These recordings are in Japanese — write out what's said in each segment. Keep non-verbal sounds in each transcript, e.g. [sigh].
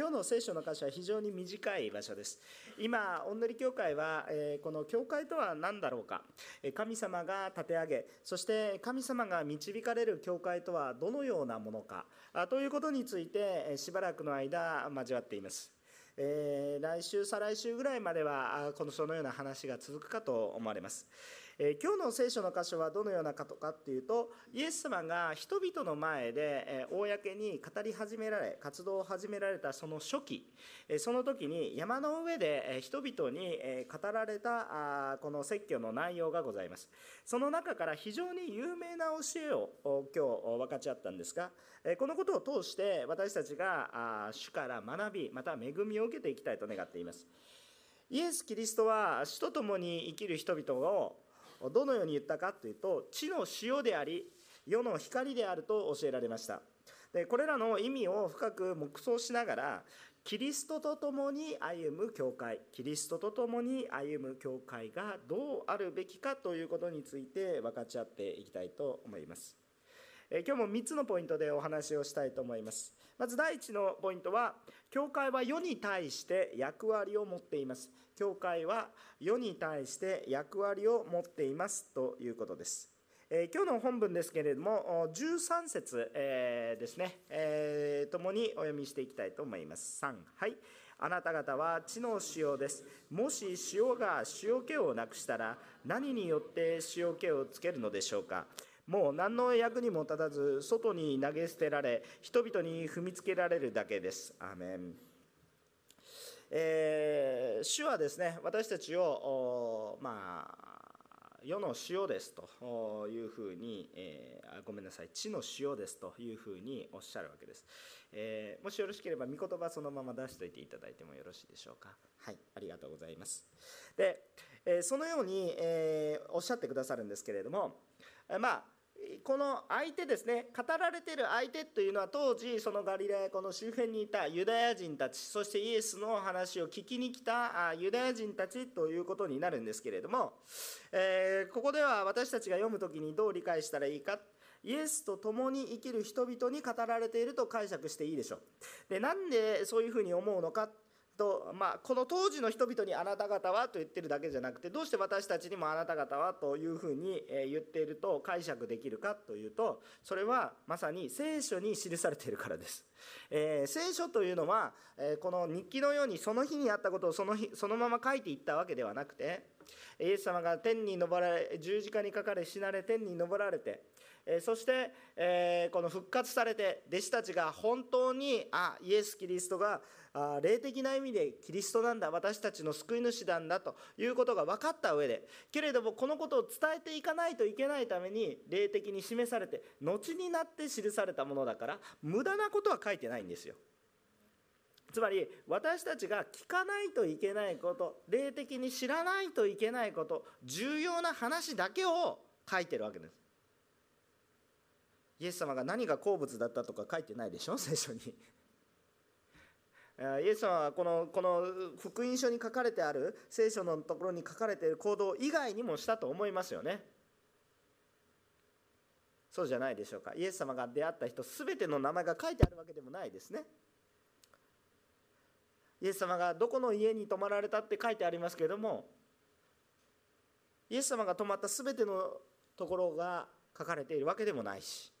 今日の聖書の箇所は非常に短い場所です。今御塗教会は、え、この教会とは何だろうか。神様が立て上げそして神様が導かれる教会とはどのようなものか。ということについてしばらくの間交わっています。えー、来週、再来週ぐらいまではこのそのような話が続くかと思われます。えー、今日の聖書の箇所はどのようなことかっていうとイエス様が人々の前で、え、公に語り始められ活動を始められたその初期、え、その時に山の上で、え人々に、え語られたあこの説教の内容がございます。その中から非常に有名な教えを今日分かち合ったんですが、えこのことを通して私たちがあ主から学びまた恵みを受けていきたいと願っています。イエス・キリストは死と共に生きる人々をどのように言ったかというと地の塩であり世の光であると教えられました。でこれらの意味を深く黙想しながらキリストと共に歩む教会キリストと共に歩む教会がどうあるべきかということについて分かち合っていきたいと思います。今日も3つのポイントでお話をしたいと思います。まず第1のポイントは教会は世に対して役割を持っています教会は世に対して役割を持っていますということです。えー、今日の本文ですけれども、13節、えー、ですね、えー、共にお読みしていきたいと思います。3、はい。あなた方は地の塩です。もし塩が塩気をなくしたら、何によって塩気をつけるのでしょうか。もう何の役にも立たず、外に投げ捨てられ、人々に踏みつけられるだけです。アーメン。えー、主はですね私たちをまあ世の塩ですというふうに、えー、ごめんなさい地の塩ですというふうにおっしゃるわけです、えー、もしよろしければ御言葉そのまま出しておいていただいてもよろしいでしょうかはいありがとうございますで、えそのように、えおっしゃってくださるんですけれどもまあこの相手ですね語られている相手というのは当時そのガリラヤ湖の周辺にいたユダヤ人たちそしてイエスの話を聞きに来たユダヤ人たちということになるんですけれども、えー、ここでは私たちが読む時にどう理解したらいいか。イエスと共に生きる人々に語られていると解釈していいでしょう。でなんでそういうふうに思うのか。と、まあ、この当時の人々にあなた方はと言ってるだけじゃなくてどうして私たちにもあなた方はというふうに言っていると解釈できるかというとそれはまさに聖書に記されているからです。えー、聖書というのは、え、この日記のようにその日にあったことをその日そのまま書いていったわけではなくてイエス様が天に昇られ十字架にかかれ死なれ天に昇られてそして、えこの復活されて弟子たちが本当にあイエス・キリストが霊的な意味でキリストなんだ私たちの救い主なんだということが分かった上でけれどもこのことを伝えていかないといけないために霊的に示されて後になって記されたものだから無駄なことは書いてないんですよ。つまり私たちが聞かないといけないこと霊的に知らないといけないこと重要な話だけを書いてるわけですイエス様が何が好物だったとか書いてないでしょ？[laughs] 聖書に。[laughs] イエス様はこのこの福音書に書かれてある聖書のところに書かれている行動以外にもしたと思いますよね。そうじゃないでしょうか。イエス様が出会った人全ての名前が書いてあるわけでもないですね。イエス様がどこの家に泊まられたって書いてありますけれどもイエス様が泊まった全てのところが書かれているわけでもないし。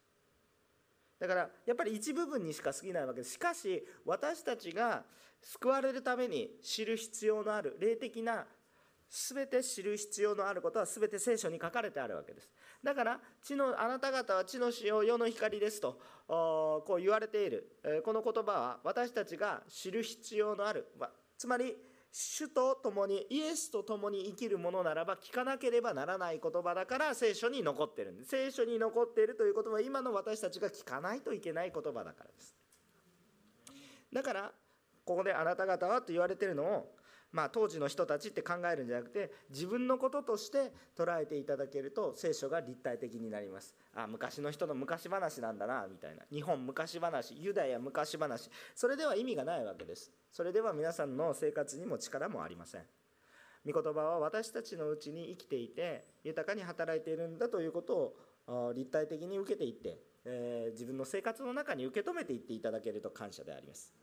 だからやっぱり一部分にしか過ぎないわけ。ですしかし私たちが救われるために知る必要のある霊的な全て知る必要のあることは全て聖書に書かれてあるわけです。だから地のあなた方は地の塩世の光ですとこう言われている。この言葉は私たちが知る必要のある。つまり主と共にイエスと共に生きるものならば聞かなければならない言葉だから聖書に残ってるんです。聖書に残っているということは今の私たちが聞かないといけない言葉だからです。だからここであなた方はと言われてるのをまあ、当時の人たちって考えるんじゃなくて自分のこととして捉えていただけると聖書が立体的になります。あ昔の人の昔話なんだなみたいな。日本昔話ユダヤ昔話。それでは意味がないわけです。それでは皆さんの生活にも力もありません。御言葉は私たちのうちに生きていて豊かに働いているんだということを立体的に受けていって、えー、自分の生活の中に受け止めていっていただけると感謝であります。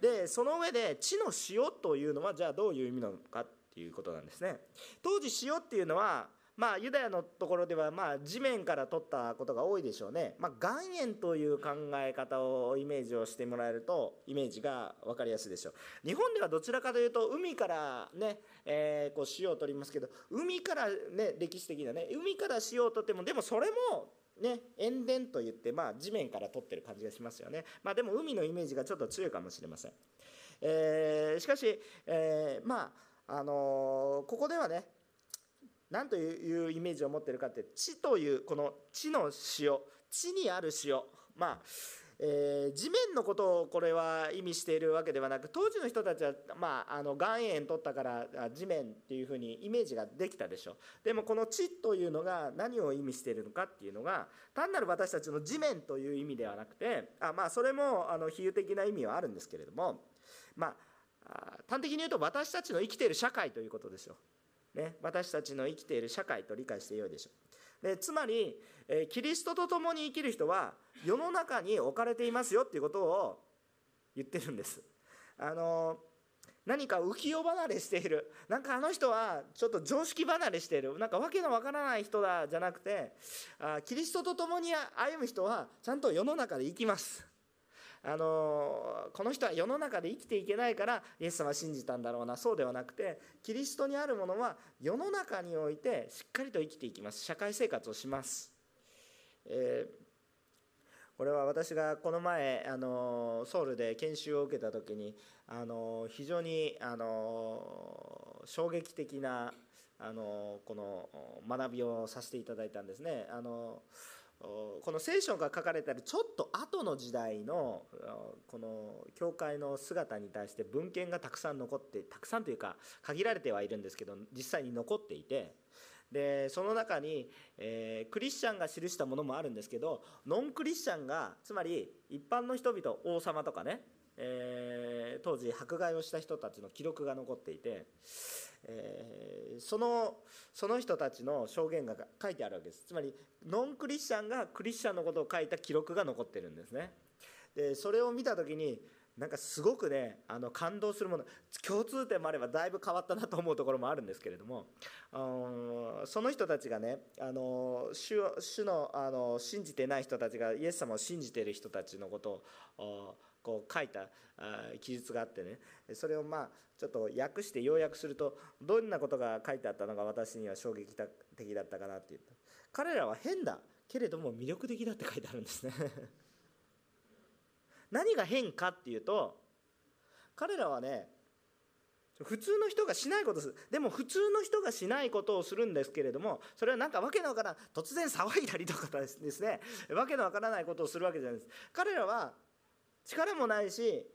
でその上で地の塩というのはじゃあどういう意味なのかっていうことなんですね。当時塩っていうのはまあ、ユダヤのところでは、まあ、地面から取ったことが多いでしょうね、まあ、岩塩という考え方をイメージをしてもらえるとイメージが分かりやすいでしょう。日本ではどちらかというと海からね、えー、こう塩を取りますけど海からね歴史的なね海から塩を取ってもでもそれもね、塩田といって、まあ、地面から取ってる感じがしますよね、まあ、でも海のイメージがちょっと強いかもしれません、えー、しかし、えー、まああのー、ここではね何というイメージを持ってるかって地というこの地の塩地にある塩。まあえー、地面のことをこれは意味しているわけではなく当時の人たちは、まあ、あの岩塩取ったから地面っていうふうにイメージができたでしょ。でもこの地というのが何を意味しているのかっていうのが単なる私たちの地面という意味ではなくてあ、まあ、それもあの比喩的な意味はあるんですけれども、まあ、端的に言うと私たちの生きている社会ということですよ。ね、私たちの生きている社会と理解してよいでしょう。でつまり、えキリストと共に生きる人は世の中に置かれていますよっていうことを言ってるんです。あの何か浮世離れしている。なんかあの人はちょっと常識離れしている。なんか訳のわからない人だじゃなくてあキリストと共に歩む人はちゃんと世の中で生きます。あのこの人は世の中で生きていけないからイエス様は信じたんだろうな。そうではなくてキリストにあるものは世の中においてしっかりと生きていきます。社会生活をします、えー、これは私がこの前あのソウルで研修を受けた時にあの非常にあの衝撃的なあのこの学びをさせていただいたんですね。あのこの聖書が書かれているちょっと後の時代のこの教会の姿に対して文献がたくさん残ってたくさんというか限られてはいるんですけど実際に残っていてでその中に、えー、クリスチャンが記したものもあるんですけどノンクリスチャンがつまり一般の人々王様とかね、えー、当時迫害をした人たちの記録が残っていてえー、そのその人たちの証言が書いてあるわけです。つまりノンクリスチャンがクリスチャンのことを書いた記録が残ってるんですね。でそれを見た時になんかすごくねあの感動するもの共通点もあればだいぶ変わったなと思うところもあるんですけれどもその人たちがねあの主主のあの信じてない人たちがイエス様を信じている人たちのことをこう書いた記述があってねそれをまあちょっと訳して要約するとどんなことが書いてあったのが私には衝撃的だったかなって言った彼らは変だけれども魅力的だって書いてあるんですね。何が変かっていうと彼らはね普通の人がしないことする。でも普通の人がしないことをするんですけれどもそれはなんかわけのわからん。突然騒いだりとかですね。わけのわからないことをするわけじゃないです。彼らは力もないし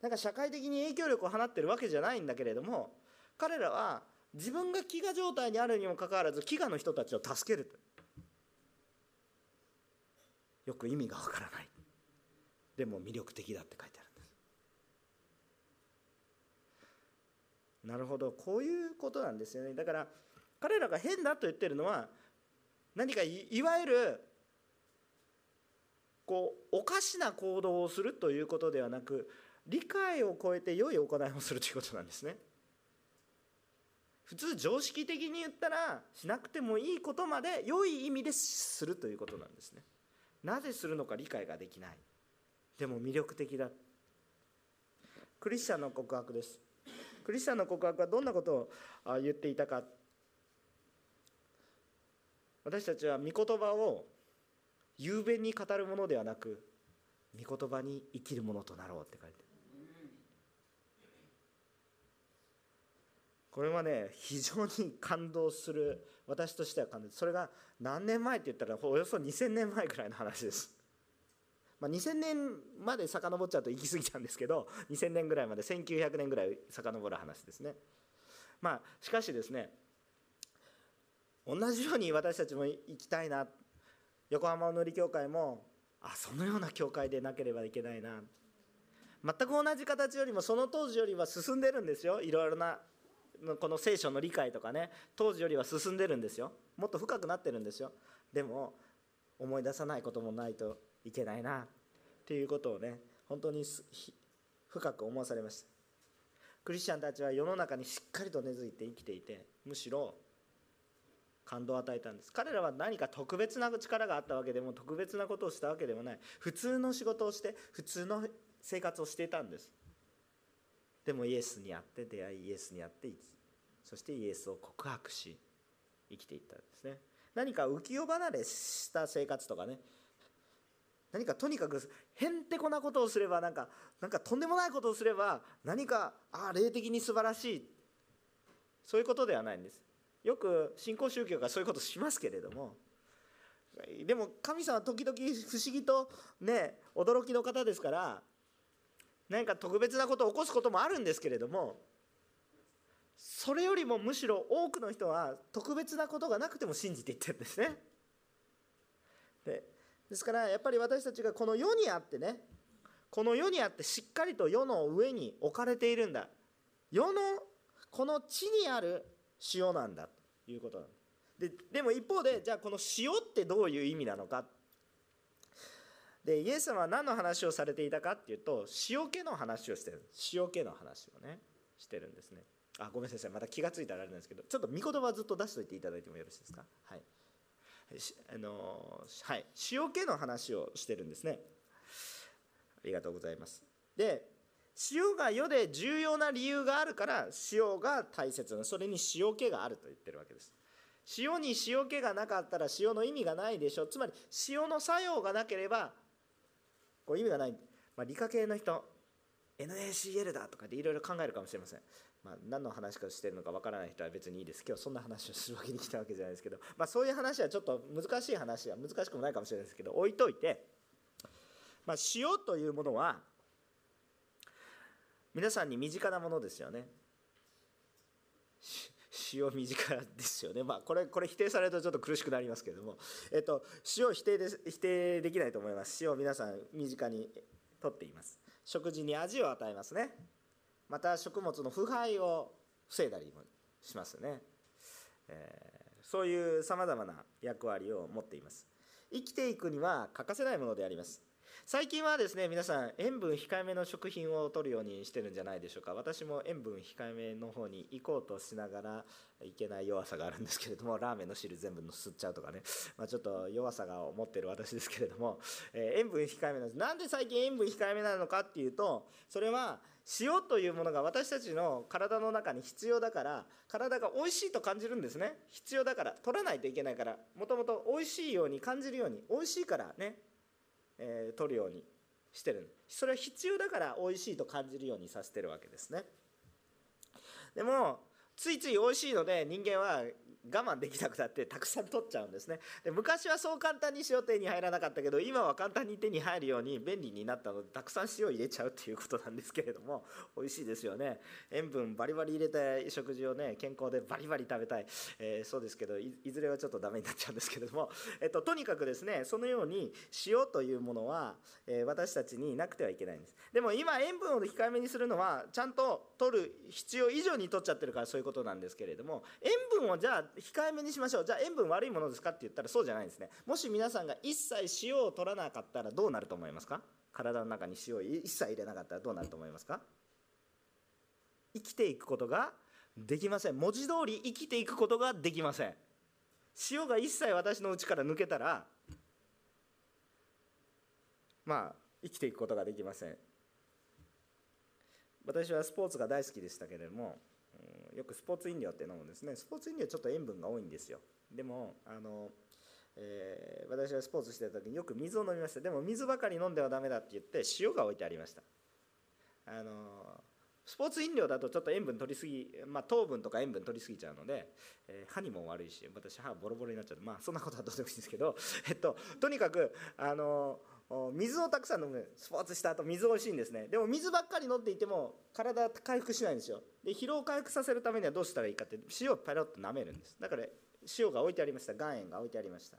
なんか社会的に影響力を放ってるわけじゃないんだけれども彼らは自分が飢餓状態にあるにもかかわらず飢餓の人たちを助けるよく意味がわからない。でも魅力的だって書いてあるんです。なるほどこういうことなんですよね。だから彼らが変だと言ってるのは何かいわゆるこうおかしな行動をするということではなく理解を超えて良い行いをするということなんですね。普通常識的に言ったらしなくてもいいことまで良い意味でするということなんですね。なぜするのか理解ができない。でも魅力的だ。クリスチャンの告白です。クリスチャンの告白はどんなことを言っていたか。私たちは御言葉を雄弁に語るものではなく御言葉に生きるものとなろうって書いて。これはね非常に感動する。私としては感動。それが何年前って言ったらおよそ2000年前ぐらいの話です、まあ、2000年まで遡っちゃうと行き過ぎちゃうんですけど2000年ぐらいまで1900年ぐらい遡る話ですね。まあしかしですね同じように私たちも行きたいな。横浜のり教会もあそのような教会でなければいけないな。全く同じ形よりもその当時よりは進んでるんですよ。いろいろなこの聖書の理解とかね当時よりは進んでるんですよ。もっと深くなってるんですよ。でも思い出さないこともないといけないなっていうことをね本当に深く思わされました。クリスチャンたちは世の中にしっかりと根付いて生きていてむしろ感動を与えたんです。彼らは何か特別な力があったわけでも特別なことをしたわけでもない。普通の仕事をして普通の生活をしていたんです。でもイエスに会って出会いイエスに会って生きそしてイエスを告白し生きていったんですね。何か浮世離れした生活とかね何かとにかくへんてこなことをすればなんかなんかとんでもないことをすれば何かああ霊的に素晴らしい。そういうことではないんです。よく新興宗教がそういうことしますけれども。でも神様は時々不思議とね驚きの方ですから何か特別なことを起こすこともあるんですけれどもそれよりもむしろ多くの人は特別なことがなくても信じていってるんですね。でですからやっぱり私たちがこの世にあってねこの世にあってしっかりと世の上に置かれているんだ。世のこの地にある塩なんだということなんででも一方でじゃあこの塩ってどういう意味なのか。でイエス様は何の話をされていたかっていうと塩気の話をしてる。塩気の話をねしてるんですね。あごめんなさいまた気が付いたらあれなんですけどちょっと見言葉ずっと出しておいていただいてもよろしいですか？はい。あのはい塩気の話をしてるんですね。ありがとうございます。で塩が世で重要な理由があるから塩が大切なそれに塩気があると言ってるわけです。塩に塩気がなかったら塩の意味がないでしょ。つまり塩の作用がなければこう意味がない、まあ、理科系の人 NaCl だとかでいろいろ考えるかもしれません。まあ、何の話かしてるのかわからない人は別にいいです。今日そんな話をするわけに来たわけじゃないですけど、まあ、そういう話はちょっと難しい話は難しくもないかもしれないですけど。置いといて、まあ、塩というものは皆さんに身近なものですよね。塩身近ですよね、まあ、これこれ否定されるとちょっと苦しくなりますけれども、えっと、塩否定で否定できないと思います。塩皆さん身近にとっています。食事に味を与えますね。また食物の腐敗を防いだりもしますね、えー、そういうさまざまな役割を持っています。生きていくには欠かせないものであります。最近はですね皆さん塩分控えめの食品を取るようにしてるんじゃないでしょうか。私も塩分控えめの方に行こうとしながらいけない弱さがあるんですけれども [laughs] ラーメンの汁全部の吸っちゃうとかね、まあ、ちょっと弱さが持ってる私ですけれども、[laughs] えー、塩分控えめなんです。なんで最近塩分控えめなのかっていうとそれは塩というものが私たちの体の中に必要だから体が美味しいと感じるんですね。必要だから取らないといけないからもともと美味しいように感じるように美味しいからね。えー、取るようにしてるそれは必要だから美味しいと感じるようにさせてるわけですね。でもついつい美味しいので人間は我慢できなくなってたくさん取っちゃうんですね。で昔はそう簡単に塩手に入らなかったけど今は簡単に手に入るように便利になったのでたくさん塩入れちゃうっていうことなんですけれども [laughs] 美味しいですよね。塩分バリバリ入れた食事をね健康でバリバリ食べたい、えー、そうですけどいずれはちょっとダメになっちゃうんですけれども、えっと、とにかくですねそのように塩というものは、えー、私たちになくてはいけないんです。でも今塩分を控えめにするのはちゃんと取る必要以上に取っちゃってるからそういうことなんですけれども塩分をじゃあ控えめにしましょう。じゃあ塩分悪いものですかって言ったらそうじゃないんですね。もし皆さんが一切塩を取らなかったらどうなると思いますか？体の中に塩を一切入れなかったらどうなると思いますか？生きていくことができません。文字通り生きていくことができません。塩が一切私の内から抜けたらまあ生きていくことができません。私はスポーツが大好きでしたけれどもよくスポーツ飲料って飲むんですね。スポーツ飲料ちょっと塩分が多いんですよ。でもあの、えー、私はスポーツしてた時によく水を飲みました。でも水ばかり飲んではダメだって言って塩が置いてありました。あのスポーツ飲料だとちょっと塩分取りすぎ、まあ、糖分とか塩分取りすぎちゃうので、えー、歯にも悪いし私歯ボロボロになっちゃう。まあそんなことはどうでもいいんですけど、えっと、とにかくあの水をたくさん飲む。スポーツした後水美味しいんですね。でも水ばっかり飲んでいても体回復しないんですよ。で疲労回復させるためにはどうしたらいいかって塩をパロッと舐めるんです。だから塩が置いてありました。岩塩が置いてありました。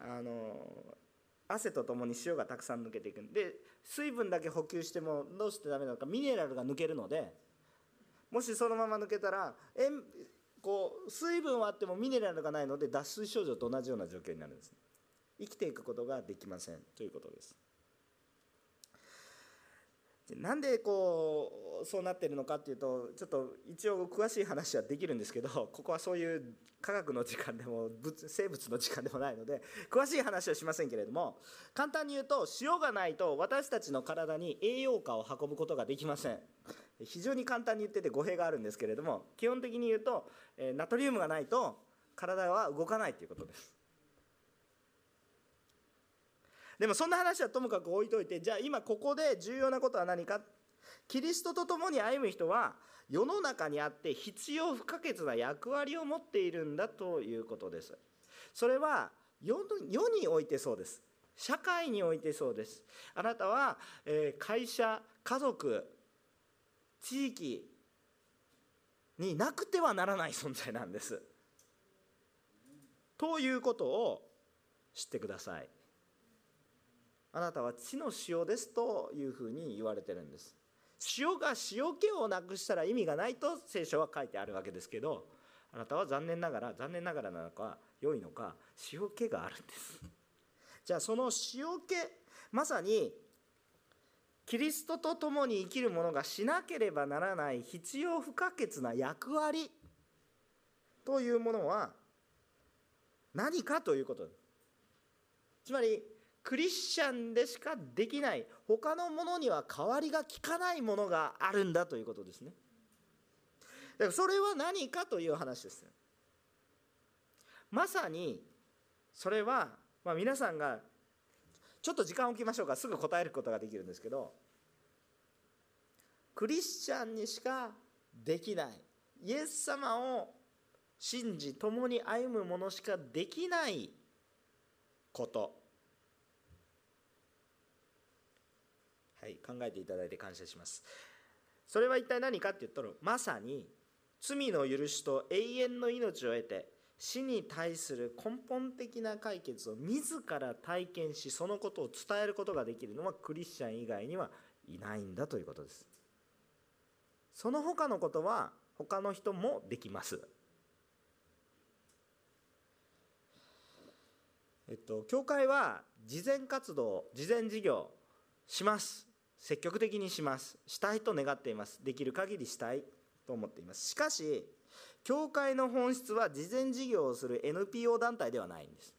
あの汗とともに塩がたくさん抜けていくんで水分だけ補給してもどうしてダメなのかミネラルが抜けるのでもしそのまま抜けたら塩こう水分はあってもミネラルがないので脱水症状と同じような状況になるんです。生きていくことができませんということです。なんでこうそうなってるのかっていうとちょっと一応詳しい話はできるんですけどここはそういう科学の時間でも生物の時間でもないので [laughs] 詳しい話はしませんけれども簡単に言うと塩がないと私たちの体に栄養価を運ぶことができません。非常に簡単に言ってて語弊があるんですけれども基本的に言うとナトリウムがないと体は動かないということです。でもそんな話はともかく置いといてじゃあ今ここで重要なことは何か？キリストと共に歩む人は世の中にあって必要不可欠な役割を持っているんだということです。それは世においてそうです。社会においてそうです。あなたは、え会社家族地域になくてはならない存在なんです。ということを知ってください。あなたは地の塩ですというふうに言われてるんです。塩が塩気をなくしたら意味がないと聖書は書いてあるわけですけどあなたは残念ながら残念ながらなのか良いのか塩気があるんです。じゃあその塩気まさにキリストと共に生きる者がしなければならない必要不可欠な役割というものは何かということ。つまりクリスチャンでしかできない。他のものには代わりがきかないものがあるんだということですね。だからそれは何かという話です。まさにそれは、まあ、皆さんがちょっと時間を置きましょうか。すぐ答えることができるんですけど。クリスチャンにしかできない。イエス様を信じ共に歩むものしかできないこと。はい考えていただいて感謝します。それは一体何かって言ったらまさに罪の許しと永遠の命を得て死に対する根本的な解決を自ら体験しそのことを伝えることができるのはクリスチャン以外にはいないんだということです。その他のことは他の人もできます。えっと教会は慈善活動慈善事業します。積極的にします。したいと願っています。できる限りしたいと思っています。しかし教会の本質は慈善事業をする NPO 団体ではないんです。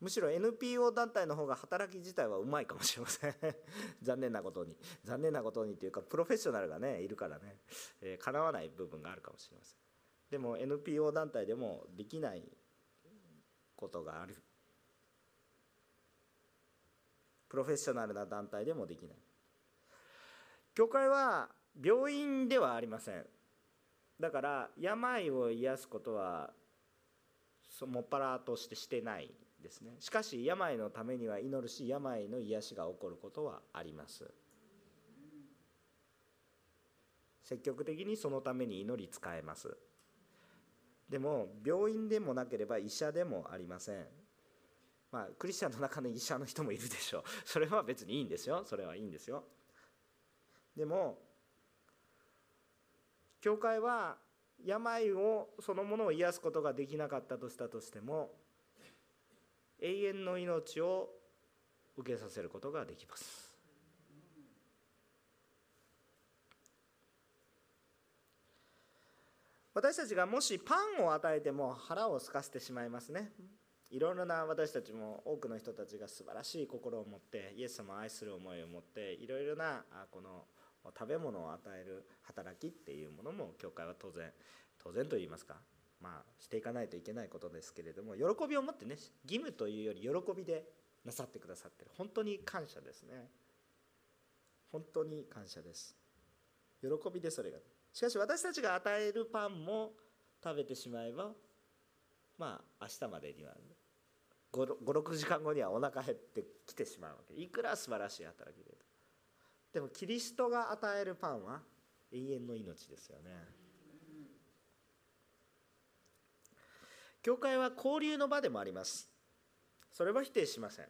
むしろ NPO 団体の方が働き自体はうまいかもしれません。[laughs] 残念なことに。残念なことにというかプロフェッショナルがねいるからね、えー、叶わない部分があるかもしれません。でも NPO 団体でもできないことがある。プロフェッショナルな団体でもできない。教会は病院ではありません。だから病を癒すことはもっぱらとしてしてないですね。しかし病のためには祈るし病の癒しが起こることはあります。積極的にそのために祈り使えます。でも病院でもなければ医者でもありません。まあ、クリスチャンの中の医者の人もいるでしょう。[laughs] それは別にいいんですよ。それはいいんですよ。でも教会は病をそのものを癒すことができなかったとしたとしても永遠の命を受けさせることができます。私たちがもしパンを与えても腹を空かせてしまいますね。いろいろな私たちも多くの人たちが素晴らしい心を持ってイエス様を愛する思いを持っていろいろなこの食べ物を与える働きっていうものも教会は当然当然と言いますかまあしていかないといけないことですけれども喜びを持ってね義務というより喜びでなさってくださってる。本当に感謝ですね。本当に感謝です。喜びでそれが。しかし私たちが与えるパンも食べてしまえばまあ明日までには56時間後にはお腹減ってきてしまうわけ。いくら素晴らしい働きで。でもキリストが与えるパンは永遠の命ですよね。教会は交流の場でもあります。それは否定しません。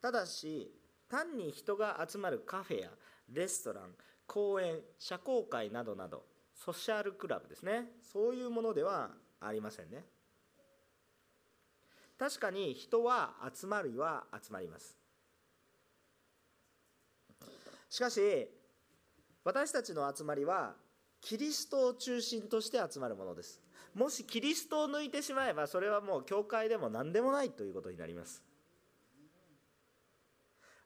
ただし単に人が集まるカフェやレストラン公園社交界などなどソシャルクラブですね。そういうものではありませんね。確かに人は集まりは集まります。しかし私たちの集まりはキリストを中心として集まるものです。もしキリストを抜いてしまえばそれはもう教会でも何でもないということになります。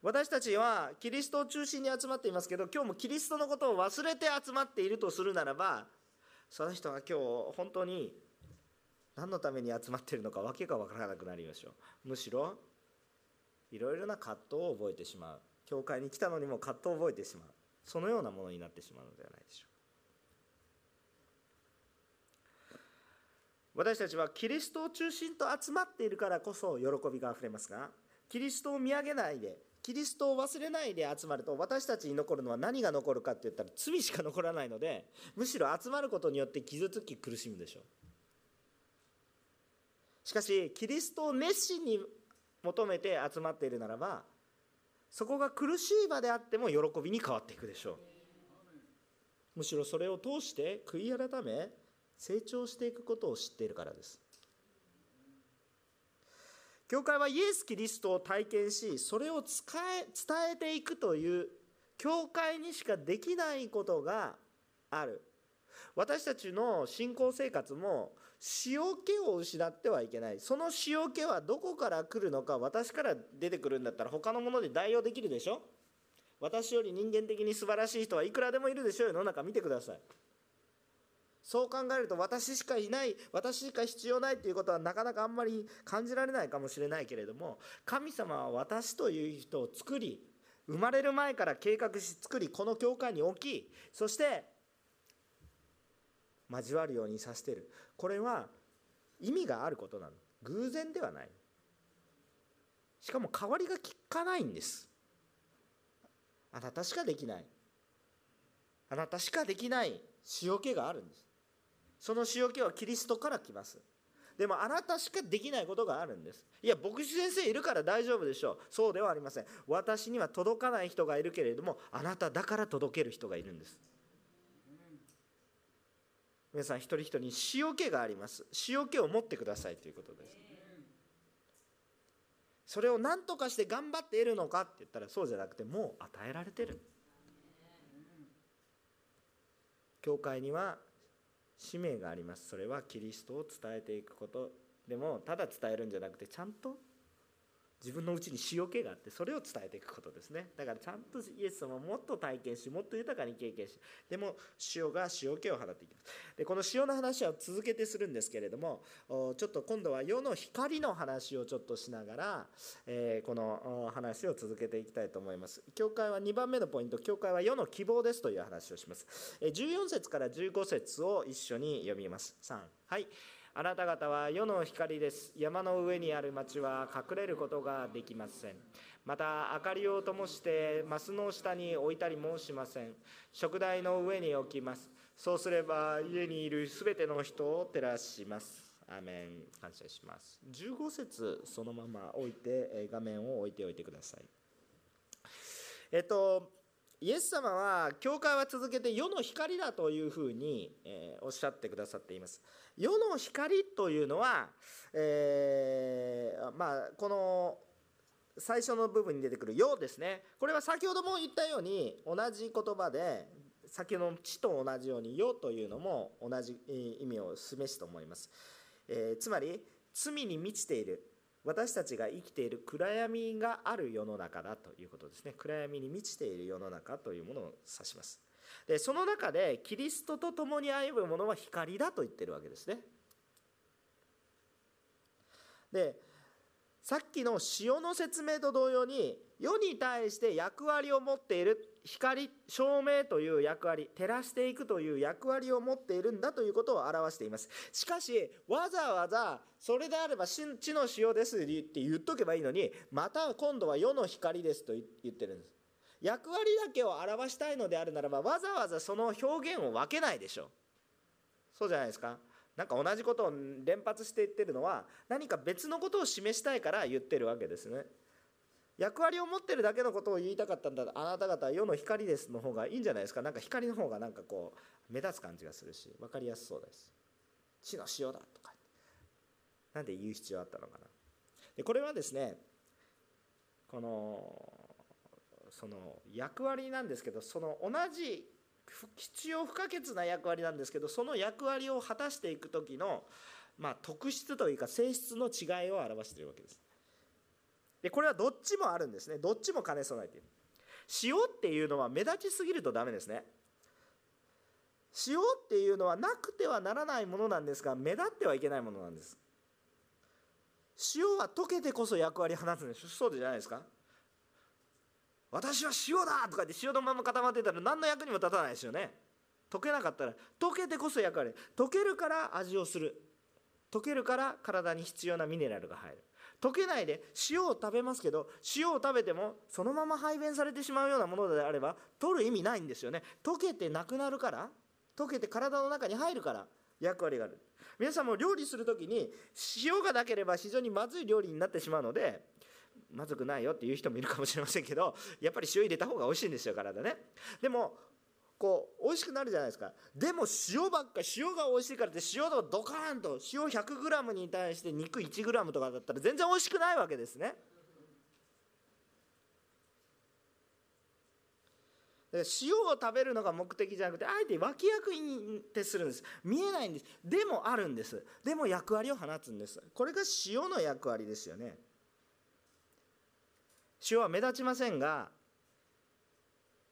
私たちはキリストを中心に集まっていますけど今日もキリストのことを忘れて集まっているとするならばその人が今日本当に何のために集まってるのか訳が分からなくなりましょう。むしろいろいろな葛藤を覚えてしまう。教会に来たのにも葛藤を覚えてしまう。そのようなものになってしまうのではないでしょう。私たちはキリストを中心と集まっているからこそ喜びがあふれますがキリストを見上げないでキリストを忘れないで集まると私たちに残るのは何が残るかって言ったら罪しか残らないのでむしろ集まることによって傷つき苦しむでしょう。しかしキリストを熱心に求めて集まっているならばそこが苦しい場であっても喜びに変わっていくでしょう。むしろそれを通して悔い改め成長していくことを知っているからです。教会はイエス・キリストを体験しそれを伝え伝えていくという教会にしかできないことがある。私たちの信仰生活も塩気を失ってはいけない。その塩気はどこから来るのか私から出てくるんだったら他のもので代用できるでしょ？私より人間的に素晴らしい人はいくらでもいるでしょう世の中見てください。そう考えると私しかいない私しか必要ないっていうことはなかなかあんまり感じられないかもしれないけれども神様は私という人を作り生まれる前から計画し作りこの教会に置きそして交わるようにさせてる。これは意味があることなの。偶然ではない。しかも代わりが効かないんです。あなたしかできない。あなたしかできない。塩気があるんです。その塩気はキリストから来ます。でもあなたしかできないことがあるんです。いや牧師先生いるから大丈夫でしょう。そうではありません。私には届かない人がいるけれどもあなただから届ける人がいるんです。皆さん一人一人に塩気があります。塩気を持ってくださいということです。それを何とかして頑張って得るのかって言ったらそうじゃなくてもう与えられてる。教会には使命があります。それはキリストを伝えていくこと。でもただ伝えるんじゃなくてちゃんと自分のうちに塩気があってそれを伝えていくことですね。だからちゃんとイエス様をもっと体験しもっと豊かに経験しでも塩が塩気を放っていきます。でこの塩の話は続けてするんですけれどもちょっと今度は世の光の話をちょっとしながら、えー、この話を続けていきたいと思います。教会は2番目のポイント教会は世の希望ですという話をします。14節から15節を一緒に読みます。3はい。あなた方は世の光です。山の上にある町は隠れることができません。また、明かりを灯して、マスの下に置いたりもしません。食台の上に置きます。そうすれば、家にいるすべての人を照らします。アメン。感謝します。15節そのまま置いて、画面を置いておいてください。えっと、イエス様は教会は続けて世の光だというふうに、えー、おっしゃってくださっています。世の光というのは、えー、まあ、この最初の部分に出てくる「世」ですね。これは先ほども言ったように同じ言葉で先ほどの「地」と同じように「世」というのも同じ意味を示すと思います、えー、つまり罪に満ちている。私たちが生きている暗闇がある世の中だということですね。暗闇に満ちている世の中というものを指します。でその中でキリストと共に歩む者は光だと言ってるわけですね。でさっきの塩の説明と同様に世に対して役割を持っている光照明という役割照らしていくという役割を持っているんだということを表しています。しかしわざわざそれであれば地の塩ですって言っとけばいいのにまた今度は世の光ですと言ってるんです。役割だけを表したいのであるならばわざわざその表現を分けないでしょそうじゃないですか。なんか同じことを連発して言ってるのは何か別のことを示したいから言ってるわけですね。役割を持ってるだけのことを言いたかったんだ。あなた方は世の光ですの方がいいんじゃないですか。なんか光の方がなんかこう目立つ感じがするし分かりやすそうです。地の塩だとかなんで言う必要あったのかな。でこれはですねこのその役割なんですけどその同じ必要不可欠な役割なんですけどその役割を果たしていく時の、まあ、特質というか性質の違いを表しているわけです。でこれはどっちもあるんですね。どっちも兼ね備えている。塩っていうのは目立ちすぎるとダメですね。塩っていうのはなくてはならないものなんですが目立ってはいけないものなんです。塩は溶けてこそ役割を放つんです。そうじゃないですか。私は塩だとかって塩のまま固まってたら何の役にも立たないですよね。溶けなかったら溶けてこそ役割。溶けるから味をする。溶けるから体に必要なミネラルが入る。溶けないで塩を食べますけど塩を食べてもそのまま排便されてしまうようなものであれば取る意味ないんですよね。溶けてなくなるから溶けて体の中に入るから役割がある。皆さんも料理する時に塩がなければ非常にまずい料理になってしまうのでまずくないよっていう人もいるかもしれませんけどやっぱり塩入れた方が美味しいんですよ体ね。でもこう美味しくなるじゃないですか。でも塩ばっか塩が美味しいからって塩とドカーンと塩 100g に対して肉 1g とかだったら全然美味しくないわけですね。塩を食べるのが目的じゃなくてあえて脇役に徹するんです。見えないんです。でもあるんです。でも役割を放つんです。これが塩の役割ですよね。塩は目立ちませんが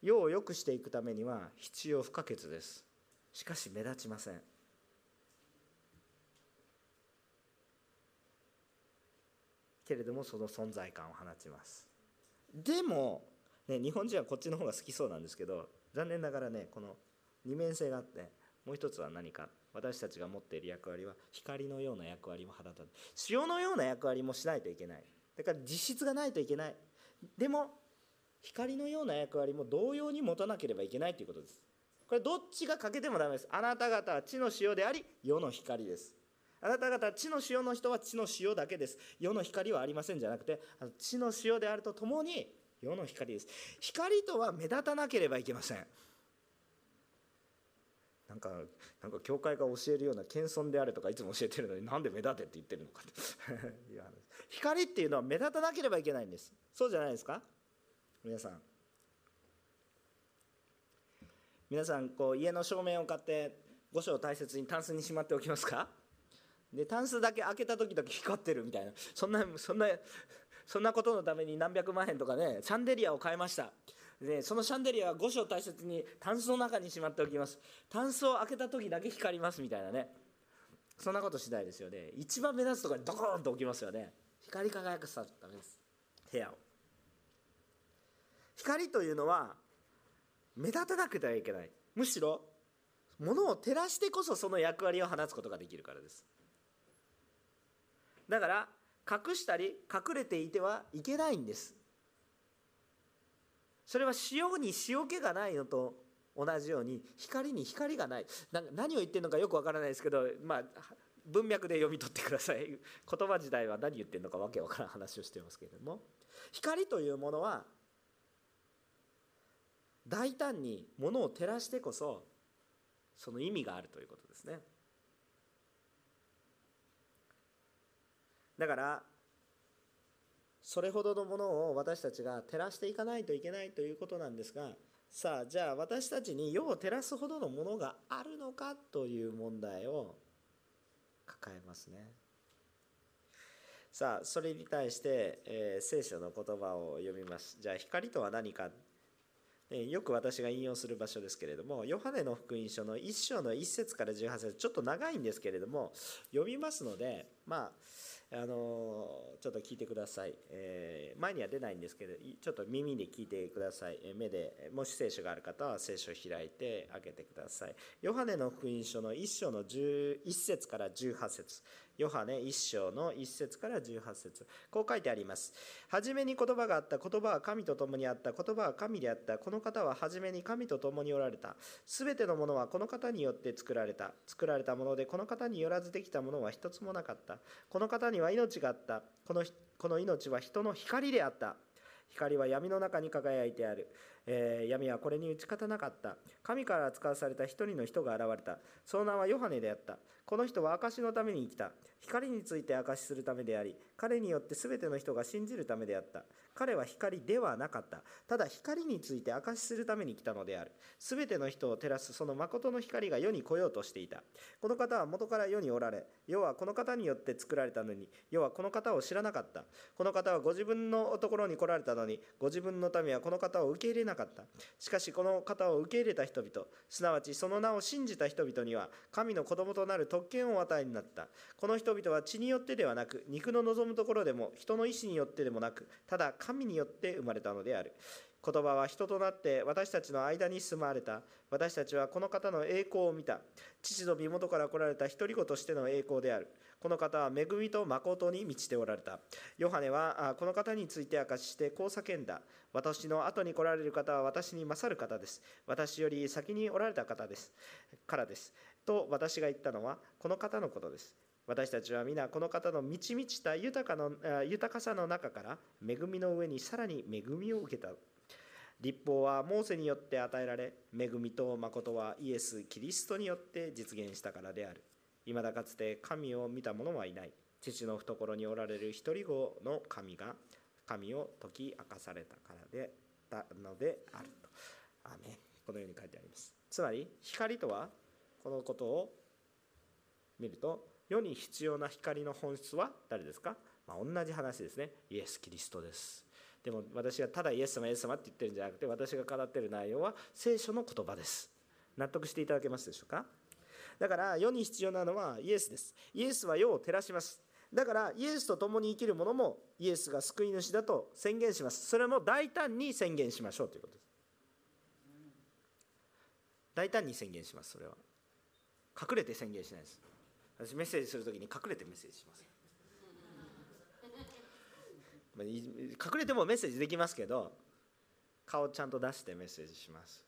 世を良くしていくためには必要不可欠です。しかし目立ちません。けれどもその存在感を放ちます。でも、ね、日本人はこっちの方が好きそうなんですけど残念ながらねこの二面性があってもう一つは何か。私たちが持っている役割は光のような役割も放た塩のような役割もしないといけない。だから実質がないといけない。でも光のような役割も同様に持たなければいけないということです。これどっちが欠けてもダメです。あなた方は地の塩であり世の光です。あなた方地の塩の人は地の塩だけです。世の光はありませんじゃなくて地の塩であるとともに世の光です。光とは目立たなければいけません。なんかなんか教会が教えるような謙遜であるとかいつも教えてるのになんで目立てって言ってるのかって。[laughs] 光っていうのは目立たなければいけないんです。そうじゃないですか？皆さん。皆さんこう家の照明を買って御所を大切にタンスにしまっておきますか？でタンスだけ開けた時だけ光ってるみたいな。そんなそんなそんなことのために何百万円とかねシャンデリアを買いました。でそのシャンデリアは御所を大切にタンスの中にしまっておきます。タンスを開けた時だけ光りますみたいなね。そんなことしないですよね。一番目立つところにドコーンと置きますよね。光り輝かさダメです。部屋を。光というのは目立たなくてはいけない。むしろ物を照らしてこそその役割を放つことができるからです。だから隠したり隠れていてはいけないんです。それは塩に塩気がないのと同じように光に光がない。何を言ってるのかよくわからないですけどまあ文脈で読み取ってください。[laughs] 言葉自体は何言ってるのかわけわからん話をしていますけれども。光というものは大胆に物を照らしてこそその意味があるということですね。だからそれほどのものを私たちが照らしていかないといけないということなんですがさあじゃあ私たちに世を照らすほどのものがあるのかという問題を抱えますね。さあそれに対して、えー、聖書の言葉を読みます。じゃあ光とは何かよく私が引用する場所ですけれどもヨハネの福音書の1章の1節から18節ちょっと長いんですけれども読みますのでまああのちょっと聞いてください、えー、前には出ないんですけどちょっと耳で聞いてください。目でもし聖書がある方は聖書を開いてあげてください。ヨハネの福音書の1章の11節から18節。ヨハネ1章の1節から18節。こう書いてあります。初めに言葉があった言葉は神と共にあった言葉は神であった。この方は初めに神と共におられた。すべてのものはこの方によって作られた。作られたものでこの方によらずできたものは一つもなかった。この方には命があった。このこの命は人の光であった。光は闇の中に輝いてある。えー、闇はこれに打ち勝たなかった。神から扱わされた一人の人が現れた。その名はヨハネであった。この人は証のために生きた。光について証しするためであり彼によって全ての人が信じるためであった。彼は光ではなかった。ただ光について証しするために来たのである。全ての人を照らすその誠の光が世に来ようとしていた。この方は元から世におられ世はこの方によって作られたのに世はこの方を知らなかった。この方はご自分のところに来られたのにご自分の民はこの方を受け入れなかった。しかしこの方を受け入れた人々すなわちその名を信じた人々には神の子供となる特権を与えになった。この人々は血によってではなく肉の望むところでも人の意志によってでもなくただ神によって生まれたのである。言葉は人となって私たちの間に住まわれた。私たちはこの方の栄光を見た。父の身元から来られた独り子としての栄光である。この方は恵みと誠に満ちておられた。ヨハネはこの方について明かししてこう叫んだ。私の後に来られる方は私に勝る方です。私より先におられた方です。からです。と私が言ったのはこの方のことです。私たちは皆この方の満ち満ちた豊かの豊かさの中から恵みの上にさらに恵みを受けた。立法はモーセによって与えられ恵みと誠はイエス・キリストによって実現したからである。未だかつて神を見た者はいない。父の懐におられる一人子の神が神を解き明かされたからでたのであると。アこのように書いてあります。つまり光とはこのことを見ると世に必要な光の本質は誰ですか、まあ、同じ話ですね。イエス・キリストです。でも私がただイエス様イエス様って言ってるんじゃなくて私が語ってる内容は聖書の言葉です。納得していただけますでしょうか？だから世に必要なのはイエスです。イエスは世を照らします。だからイエスと共に生きる者もイエスが救い主だと宣言します。それも大胆に宣言しましょうということです。大胆に宣言しますそれは。隠れて宣言しないです。私メッセージするときに隠れてメッセージします。隠れてもメッセージできますけど顔ちゃんと出してメッセージします。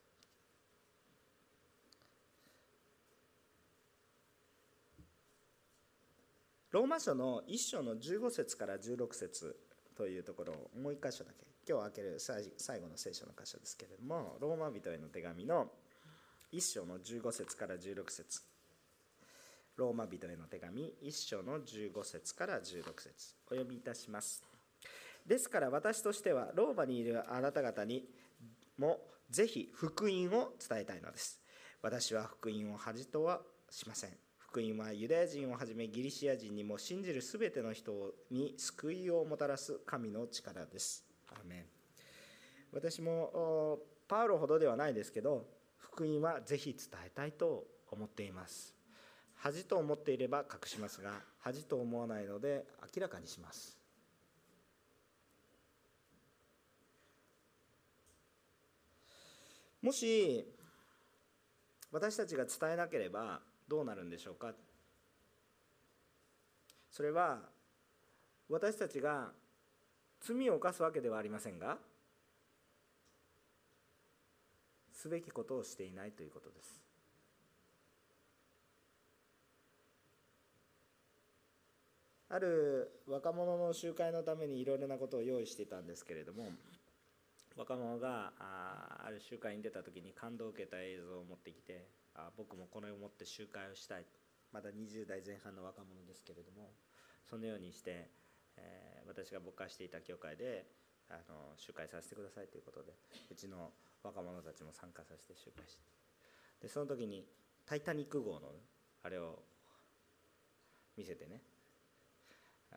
ローマ書の1章の15節から16節というところをもう1箇所だけ今日開ける最後の聖書の箇所ですけれどもローマ人への手紙の1章の15節から16節。ローマ人への手紙1章の15節から16節。お読みいたします。ですから私としてはローマにいるあなた方にもぜひ福音を伝えたいのです。私は福音を恥とはしません。福音はユダヤ人をはじめギリシア人にも信じるすべての人に救いをもたらす神の力です。アメン。私もパウロほどではないですけど福音はぜひ伝えたいと思っています。恥と思っていれば隠しますが恥と思わないので明らかにします。もし私たちが伝えなければどうなるんでしょうか？それは私たちが罪を犯すわけではありませんがすべきことをしていないということです。ある若者の集会のためにいろいろなことを用意していたんですけれども若者があある集会に出た時に感動を受けた映像を持ってきてあ僕もこの世をもって集会をしたい。まだ20代前半の若者ですけれどもそのようにして、えー、私が牧会していた教会であの集会させてくださいということでうちの若者たちも参加させて集会して。でその時に「タイタニック号」のあれを見せてね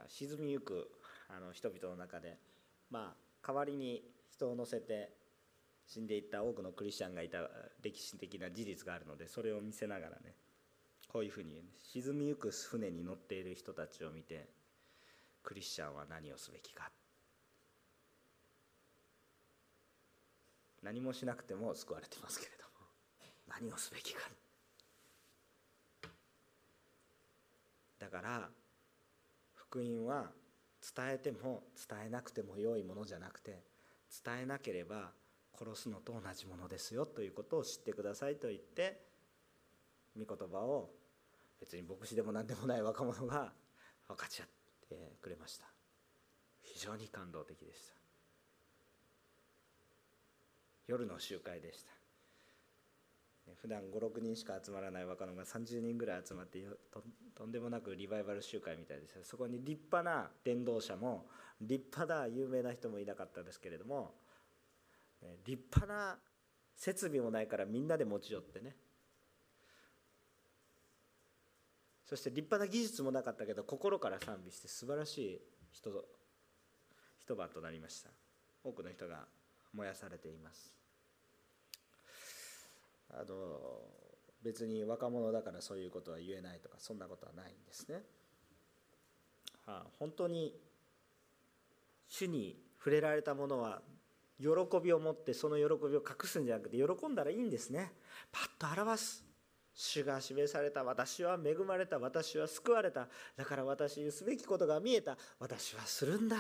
沈みゆくあの人々の中でまあ代わりに人を乗せて死んでいった多くのクリスチャンがいた歴史的な事実があるのでそれを見せながらねこういうふうに沈みゆく船に乗っている人たちを見てクリスチャンは何をすべきか。何もしなくても救われてますけれども何をすべきか。だから福音は伝えても伝えなくても良いものじゃなくて伝えなければ殺すのと同じものですよということを知ってくださいと言って御言葉を別に牧師でも何でもない若者が分かち合ってくれました。非常に感動的でした。夜の集会でした。普段56人しか集まらない若者が30人ぐらい集まってとんでもなくリバイバル集会みたいですそこに立派な伝道者も立派な有名な人もいなかったですけれども立派な設備もないからみんなで持ち寄ってね。そして立派な技術もなかったけど心から賛美して素晴らしい人一晩となりました。多くの人が燃やされています。あの別に若者だからそういうことは言えないとかそんなことはないんですね、はあ、本当に主に触れられたものは喜びを持ってその喜びを隠すんじゃなくて喜んだらいいんですね。パッと表す主が示された私は恵まれた私は救われただから私にすべきことが見えた私はするんだ。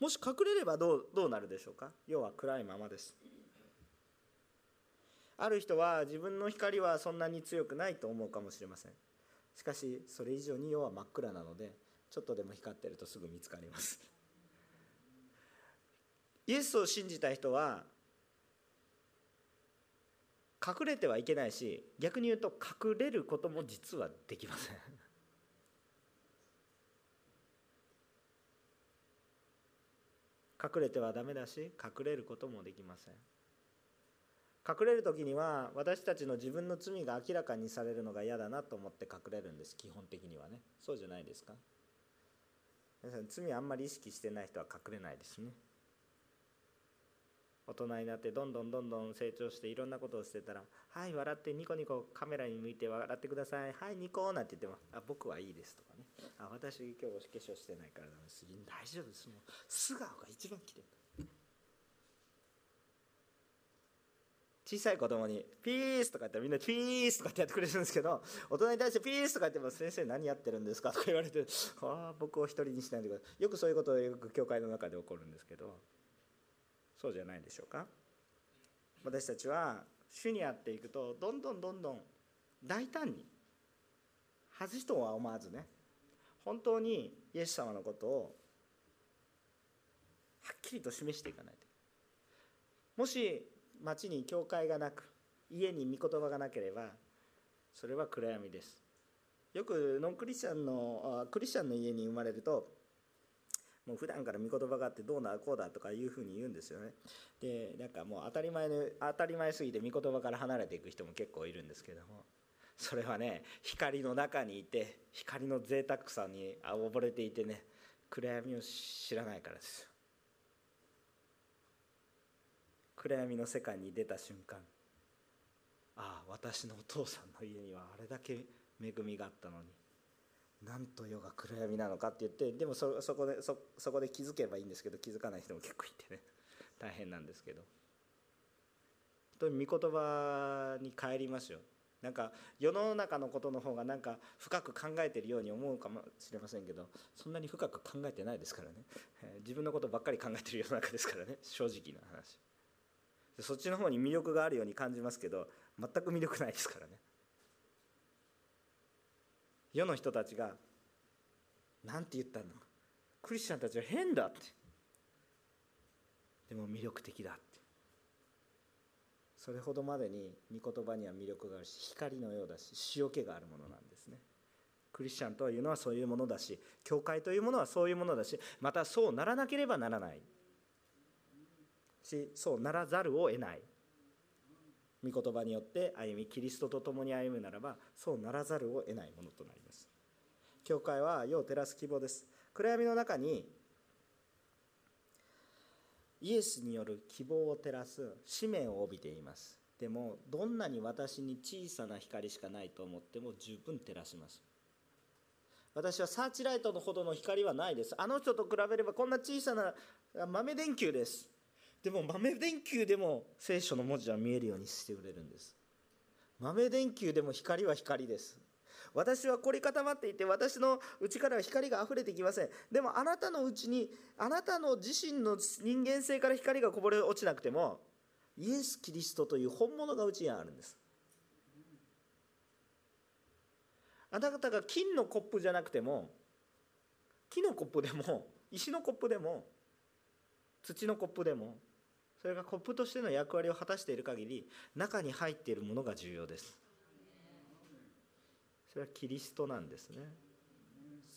もし隠れればどうどうなるでしょうか？要は暗いままです。ある人は自分の光はそんなに強くないと思うかもしれません。しかしそれ以上に世は真っ暗なのでちょっとでも光ってるとすぐ見つかります。イエスを信じた人は隠れてはいけないし逆に言うと隠れることも実はできません。隠れてはダメだし隠れることもできません。隠れる時には私たちの自分の罪が明らかにされるのが嫌だなと思って隠れるんです。基本的にはね。そうじゃないですか。皆さん罪あんまり意識してない人は隠れないですね。大人になってどんどんどんどん成長していろんなことをしてたら「はい笑ってニコニコカメラに向いて笑ってください。はいニコ」なんて言っても「あ僕はいいです」とかね「あ私今日化粧してないからダメです。大丈夫です。もう素顔が一番綺麗。小さい子供に「ピース」とか言ったらみんな「ピース」とかってやってくれるんですけど大人に対して「ピース」とか言っても「先生何やってるんですか?」とか言われて「ああ僕を一人にしないでください」よくそういうことをよく教会の中で起こるんですけどそうじゃないでしょうか。私たちは主にあっていくとどんどんどんどん大胆に外しとは思わずね本当にイエス様のことをはっきりと示していかないと。もし町に教会がなく家に御言葉がなければそれは暗闇です。よくノンクリスチャンのクリスチャンの家に生まれるともう普段から御言葉があってどうなこうだとかいうふうに言うんですよね。でなんかもう当たり前の当たり前すぎて御言葉から離れていく人も結構いるんですけども。それはね光の中にいて光の贅沢さに溺れていてね暗闇を知らないからです。よ暗闇の世界に出た瞬間ああ私のお父さんの家にはあれだけ恵みがあったのになんと世が暗闇なのかって言ってでもそこでそそこで気づけばいいんですけど気づかない人も結構いてね大変なんですけど。本当に御言葉に帰りますよ。なんか世の中のことの方がなんか深く考えているように思うかもしれませんけどそんなに深く考えてないですからね。[laughs] 自分のことばっかり考えている世の中ですからね。[laughs] 正直な話。そっちの方に魅力があるように感じますけど全く魅力ないですからね。世の人たちが何て言ったのクリスチャンたちは変だって。でも魅力的だって。それほどまでに御言葉には魅力があるし光のようだし塩気があるものなんですね。クリスチャンというのはそういうものだし教会というものはそういうものだしまたそうならなければならない。しそうならざるを得ない。御言葉によって歩みキリストと共に歩むならばそうならざるを得ないものとなります。教会は世を照らす希望です。暗闇の中にイエスによる希望を照らす使命を帯びています。でもどんなに私に小さな光しかないと思っても十分照らします。私はサーチライトのほどの光はないです。あの人と比べればこんな小さな豆電球です。でも豆電球でも聖書の文字は見えるようにしてくれるんです。豆電球でも光は光です。私は凝り固まっていて私の内からは光が溢れてきません。でもあなたのうちにあなたの自身の人間性から光がこぼれ落ちなくてもイエス・キリストという本物がうちにあるんです。あなた方が金のコップじゃなくても木のコップでも石のコップでも土のコップでもそれがコップとしての役割を果たしている限り中に入っているものが重要です。それはキリストなんですね。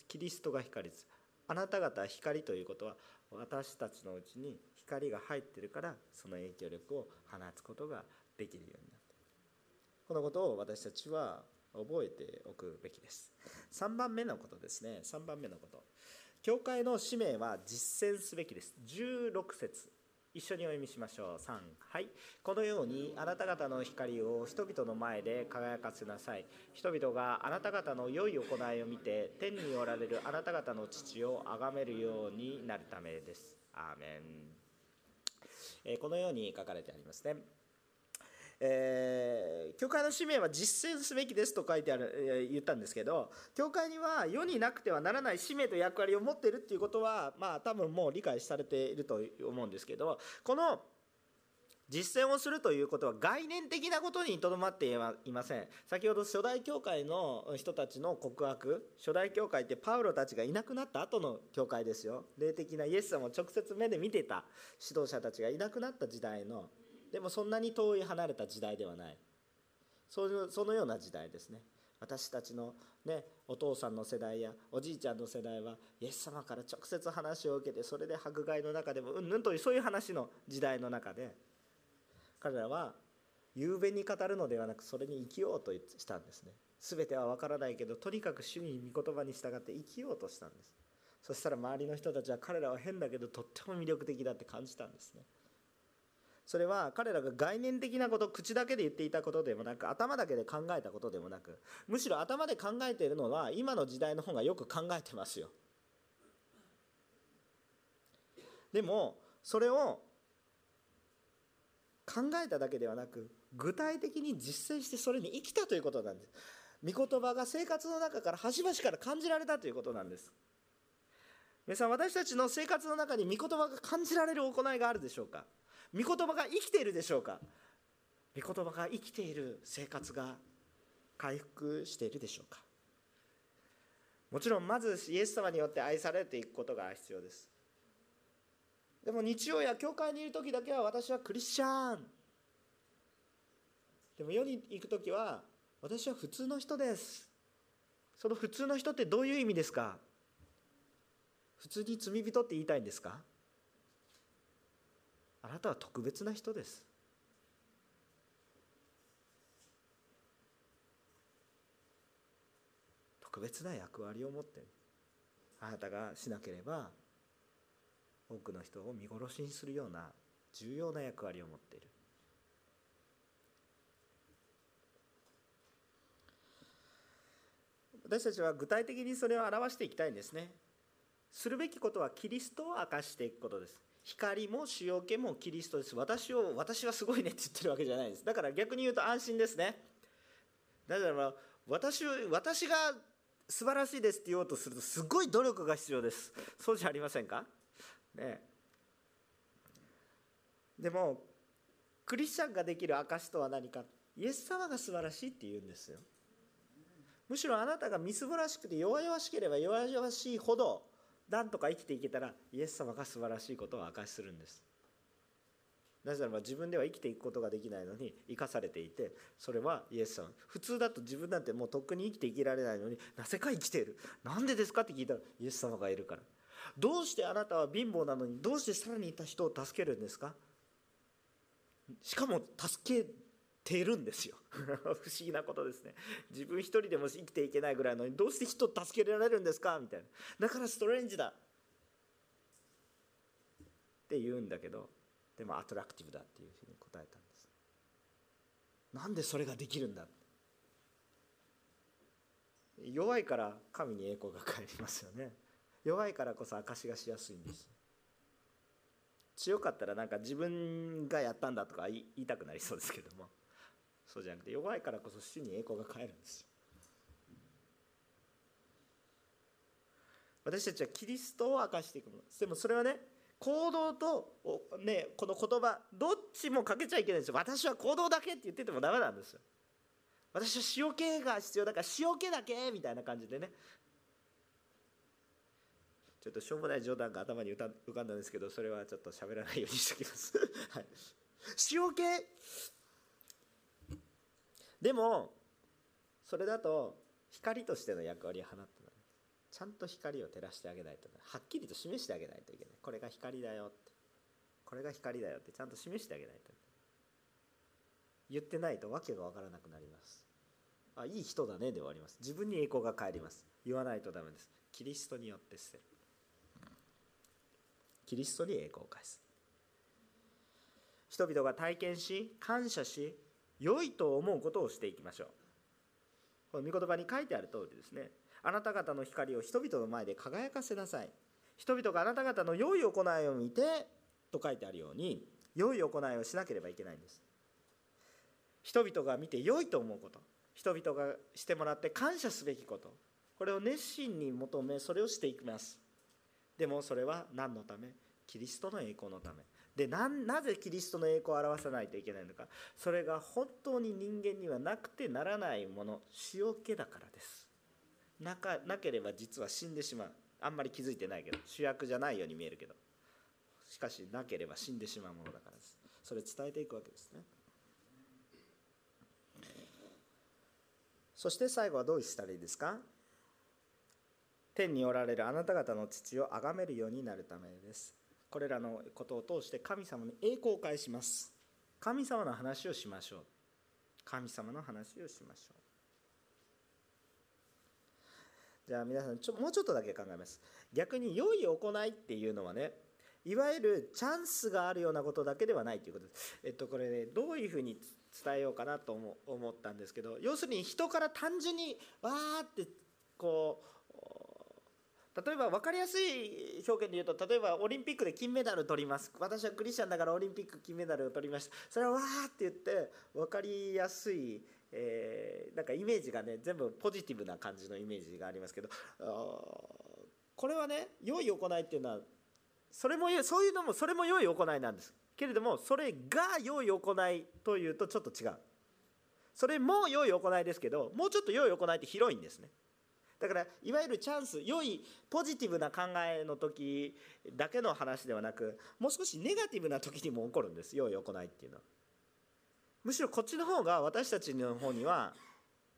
キリストが光です。あなた方は光ということは私たちのうちに光が入ってるからその影響力を放つことができるようになって。このことを私たちは覚えておくべきです。3番目のことですね。3番目のこと。教会の使命は実践すべきです。16節。一緒にお読みしましょう。3はい。このようにあなた方の光を人々の前で輝かせなさい。人々があなた方の良い行いを見て天におられるあなた方の父を崇めるようになるためです。アーメン、えこのように書かれてありますね。えー、教会の使命は実践すべきですと書いてある、え、言ったんですけど教会には世になくてはならない使命と役割を持っているっていうことはまあ多分もう理解されていると思うんですけどこの実践をするということは概念的なことにとどまっていません。先ほど初代教会の人たちの告白初代教会ってパウロたちがいなくなった後の教会ですよ。霊的なイエス様を直接目で見てた指導者たちがいなくなった時代のでもそんなに遠い離れた時代ではない。そのそのような時代ですね。私たちの、ね、お父さんの世代やおじいちゃんの世代はイエス様から直接話を受けてそれで迫害の中でもうんぬんというそういう話の時代の中で彼らは雄弁に語るのではなくそれに生きようとしたんですね。全ては分からないけどとにかく主に御言葉に従って生きようとしたんです。そしたら周りの人たちは彼らは変だけどとっても魅力的だって感じたんですね。それは彼らが概念的なこと口だけで言っていたことでもなく頭だけで考えたことでもなくむしろ頭で考えているのは今の時代の方がよく考えてますよ。でもそれを考えただけではなく具体的に実践してそれに生きたということなんです。御言葉が生活の中から端々から感じられたということなんです。皆さん私たちの生活の中に御言葉が感じられる行いがあるでしょうか？御言葉が生きているでしょうか？御言葉が生きている生活が回復しているでしょうか？もちろんまずイエス様によって愛されていくことが必要です。でも日曜や教会にいる時だけは私はクリスチャン。でも世に行く時は私は普通の人です。その普通の人ってどういう意味ですか？普通に罪人って言いたいんですか？あなたは特別な人です。特別な役割を持ってるあなたがしなければ多くの人を見殺しにするような重要な役割を持っている。私たちは具体的にそれを表していきたいんですね。するべきことはキリストを明かしていくことです。光も塩気もキリストです。私を私はすごいねって言ってるわけじゃないです。だから逆に言うと安心ですね。だから私私が素晴らしいですって言おうとするとすごい努力が必要です。そうじゃありませんか？ね。でもクリスチャンができる証とは何か？イエス様が素晴らしいって言うんですよ。むしろあなたがみすぼらしくて弱々しければ弱々しいほどなんとか生きていけたらイエス様が素晴らしいことを明かしするんです。なぜならば自分では生きていくことができないのに生かされていてそれはイエス様。普通だと自分なんてもうとっくに生きていけられないのになぜか生きている。なんでですかって聞いたらイエス様がいるから。どうしてあなたは貧乏なのにどうしてさらにいた人を助けるんですか？しかも助けてるんですよ。[laughs] 不思議なことですね。自分一人でも生きていけないぐらいのにどうして人を助けられるんですか？みたいな。だからストレンジだ。って言うんだけどでもアトラクティブだっていうふうに答えたんです。なんでそれができるんだ？弱いから神に栄光が返りますよね。弱いからこそ証しがしやすいんです。強かったらなんか自分がやったんだとか言いたくなりそうですけども。そうじゃなくて弱いからこそ主に栄光が返るんです。私たちはキリストを明かしていくもの。でもそれはね行動と、ね、この言葉どっちもかけちゃいけないんですよ。私は行動だけって言っててもダメなんですよ。私は塩気が必要だから塩気だけみたいな感じでね。ちょっとしょうもない冗談が頭に浮かんだんですけどそれはちょっと喋らないようにしておきます、はい、塩気？でもそれだと光としての役割を放ってちゃんと光を照らしてあげないとはっきりと示してあげないといけない。これが光だよって。これが光だよって。ちゃんと示してあげないと言ってないと訳が分からなくなります。あいい人だねで終わります。自分に栄光が返ります。言わないとダメです。キリストによって捨てる。キリストに栄光を返す。人々が体験し感謝し良いと思うことをしていきましょう。この御言葉に書いてある通りですね。あなた方の光を人々の前で輝かせなさい。人々があなた方の良い行いを見てと書いてあるように良い行いをしなければいけないんです。人々が見て良いと思うこと。人々がしてもらって感謝すべきこと。これを熱心に求めそれをしていきます。でもそれは何のため？キリストの栄光のため。でなぜキリストの栄光を表さないといけないのか。それが本当に人間にはなくてならないもの塩気だからです。なかなければ実は死んでしまう。あんまり気づいてないけど主役じゃないように見えるけど。しかしなければ死んでしまうものだからです。それ伝えていくわけですね。そして最後はどうしたらいいですか？天におられるあなた方の父を崇めるようになるためです。これらのことを通して神様に栄光を返します。神様の話をしましょう。神様の話をしましょう。じゃあ皆さんちょもうちょっとだけ考えます。逆に良い行いっていうのはねいわゆるチャンスがあるようなことだけではないということです。えっとこれねどういうふうに伝えようかなと思ったんですけど要するに人から単純にわーってこう例えば分かりやすい表現で言うと例えばオリンピックで金メダル取ります。私はクリスチャンだからオリンピック金メダルを取りました。それはわーって言って分かりやすいえー、なんかイメージがね全部ポジティブな感じのイメージがありますけど。これはね良い行いっていうのはそれもそういうのもそれも良い行いなんです。けれどもそれが良い行いというとちょっと違う。それも良い行いですけどもうちょっと良い行いって広いんですね。だからいわゆるチャンス良いポジティブな考えの時だけの話ではなくもう少しネガティブな時にも起こるんです。良い行いっていうのは。むしろこっちの方が私たちの方には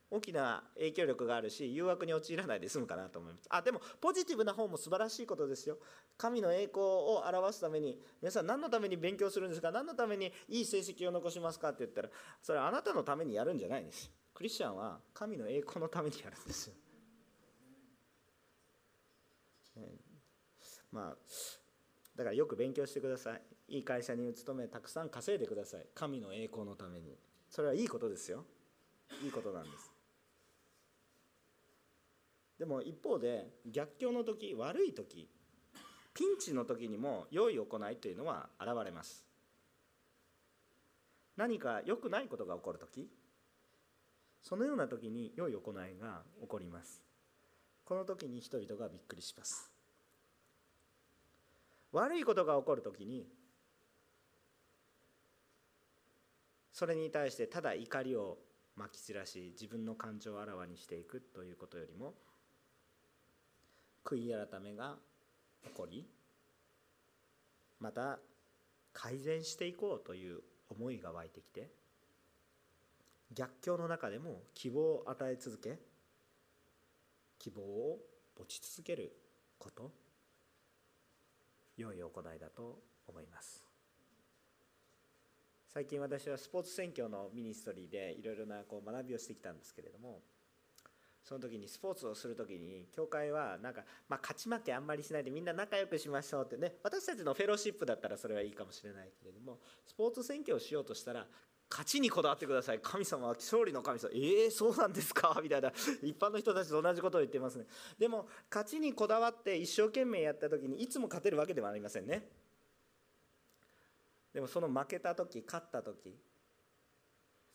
大きな影響力があるし誘惑に陥らないで済むかなと思います。あでもポジティブな方も素晴らしいことですよ。神の栄光を表すために皆さん何のために勉強するんですか？何のためにいい成績を残しますか？って言ったらそれはあなたのためにやるんじゃないんです。クリスチャンは神の栄光のためにやるんですよ、まあだからよく勉強してください。いい会社に勤めたくさん稼いでください。神の栄光のために。それはいいことですよ。いいことなんです。でも一方で逆境の時悪い時ピンチの時にも良い行いというのは現れます。何か良くないことが起こる時そのような時に良い行いが起こります。この時に人々がびっくりします。悪いことが起こる時にそれに対してただ怒りをまき散らし自分の感情をあらわにしていくということよりも悔い改めが起こりまた改善していこうという思いが湧いてきて逆境の中でも希望を与え続け希望を持ち続けること良い行いだと思います。最近私はスポーツ選挙のミニストリーでいろいろなこう学びをしてきたんですけれどもその時にスポーツをする時に教会はなんか、まあ、勝ち負けあんまりしないでみんな仲良くしましょうってね私たちのフェローシップだったらそれはいいかもしれないけれどもスポーツ選挙をしようとしたら勝ちにこだわってください。神様は勝利の神様。ええー、そうなんですか？[laughs] みたいな。一般の人たちと同じことを言ってますね。でも勝ちにこだわって一生懸命やった時にいつも勝てるわけではありませんね。でもその負けた時勝った時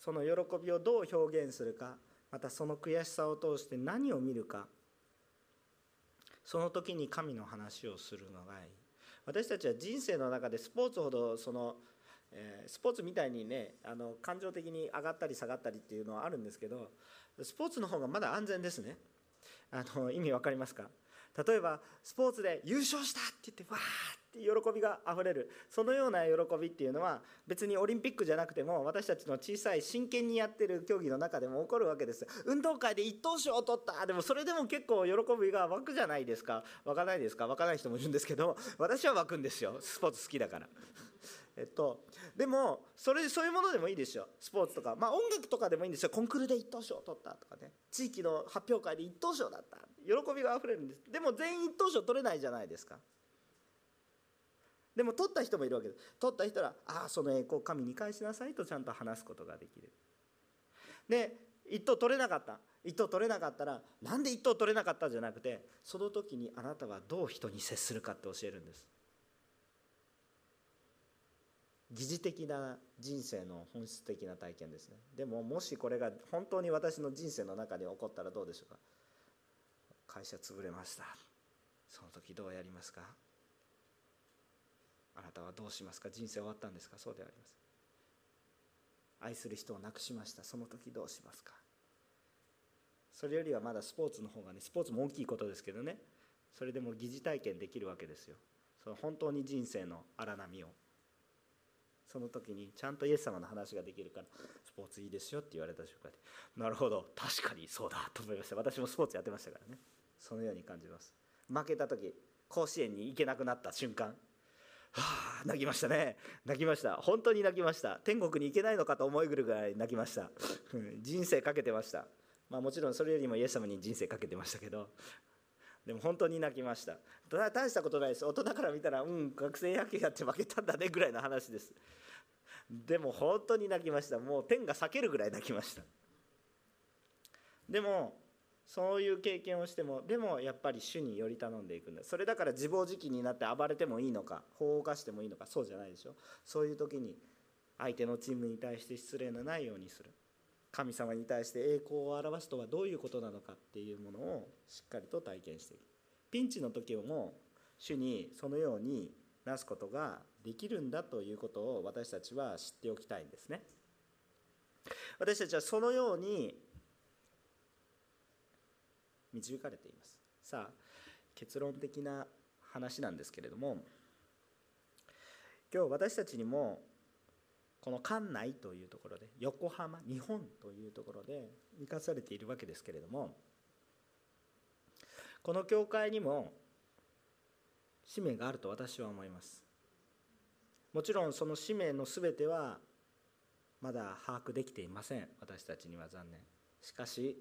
その喜びをどう表現するかまたその悔しさを通して何を見るかその時に神の話をするのがいい。私たちは人生の中でスポーツほどその、えー、スポーツみたいにねあの感情的に上がったり下がったりっていうのはあるんですけどスポーツの方がまだ安全ですね。あの意味分かりますか？例えばスポーツで優勝したって言ってわーって喜びがあふれる。そのような喜びっていうのは別にオリンピックじゃなくても私たちの小さい真剣にやってる競技の中でも起こるわけです。運動会で一等賞を取った。でもそれでも結構喜びが湧くじゃないですか。湧かないですか？湧かない人もいるんですけど私は湧くんですよ。スポーツ好きだから。えっと、でもそれそういうものでもいいですよ。スポーツとか、まあ、音楽とかでもいいんですよ。コンクールで一等賞を取ったとかね。地域の発表会で一等賞だった。喜びがあふれるんです。でも全員一等賞取れないじゃないですか。でも取った人もいるわけです。取った人はああその栄光神に返しなさいとちゃんと話すことができる。で一等取れなかった。一等取れなかったらなんで一等取れなかったじゃなくてその時にあなたはどう人に接するかって教えるんです。疑似的な人生の本質的な体験ですね。でももしこれが本当に私の人生の中で起こったらどうでしょうか？会社潰れました。その時どうやりますか？あなたはどうしますか？人生終わったんですか？そうではありません。愛する人を亡くしました。その時どうしますか？それよりはまだスポーツの方がねスポーツも大きいことですけどね。それでも疑似体験できるわけですよ。その本当に人生の荒波を。その時にちゃんとイエス様の話ができるからスポーツいいですよって言われた瞬間でなるほど確かにそうだと思いました。私もスポーツやってましたからね。そのように感じます。負けた時甲子園に行けなくなった瞬間はあ泣きましたね。泣きました。本当に泣きました。天国に行けないのかと思いぐるぐらい泣きました。人生かけてました。まあもちろんそれよりもイエス様に人生かけてましたけどでも本当に泣きました。大したことないです。大人から見たらうん学生野球やって負けたんだねぐらいの話です。でも本当に泣きました。もう天が裂けるぐらい泣きました。でもそういう経験をしてもでもやっぱり主により頼んでいくんだ。それだから自暴自棄になって暴れてもいいのか法を犯してもいいのかそうじゃないでしょ。そういう時に相手のチームに対して失礼のないようにする。神様に対して栄光を表すとはどういうことなのかっていうものをしっかりと体験していく。ピンチの時も主にそのようになすことができるんだということを私たちは知っておきたいんですね。私たちはそのように導かれています。さあ結論的な話なんですけれども今日私たちにもこの館内というところで横浜日本というところで生かされているわけですけれどもこの教会にも使命があると私は思います。もちろんその使命の全てはまだ把握できていません。私たちには残念。しかし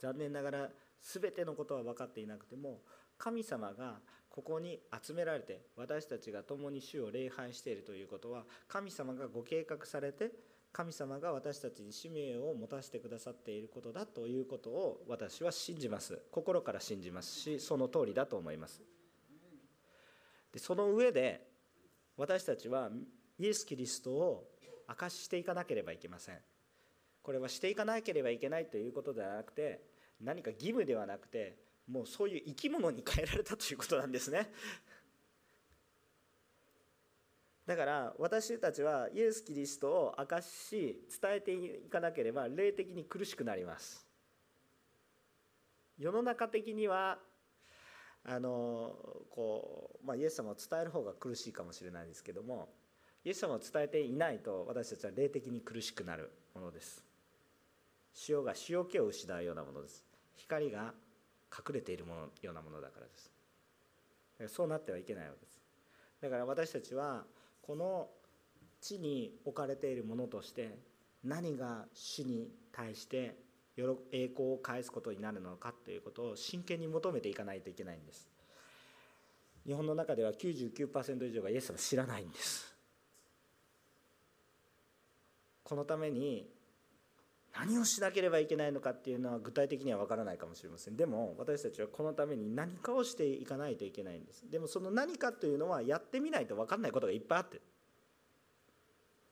残念ながら全てのことは分かっていなくても神様がここに集められて私たちが共に主を礼拝しているということは神様がご計画されて神様が私たちに使命を持たせてくださっていることだということを私は信じます。心から信じますしその通りだと思います。でその上で私たちはイエス・キリストを証ししていかなければいけません。これはしていかなければいけないということではなくて何か義務ではなくてもうそういう生き物に変えられたということなんですね。だから私たちはイエス・キリストを明かし伝えていかなければ霊的に苦しくなります。世の中的にはあのこう、まあ、イエス様を伝える方が苦しいかもしれないですけどもイエス様を伝えていないと私たちは霊的に苦しくなるものです。塩が塩気を失うようなものです。光が隠れているものようなものだからです。そうなってはいけないわけです。だから私たちはこの地に置かれているものとして何が主に対して栄光を返すことになるのかということを真剣に求めていかないといけないんです。日本の中では99%以上がイエスを知らないんです。このために何をしなければいけないのかっていうのは具体的には分からないかもしれません。でも私たちはこのために何かをしていかないといけないんです。でもその何かというのはやってみないと分かんないことがいっぱいあって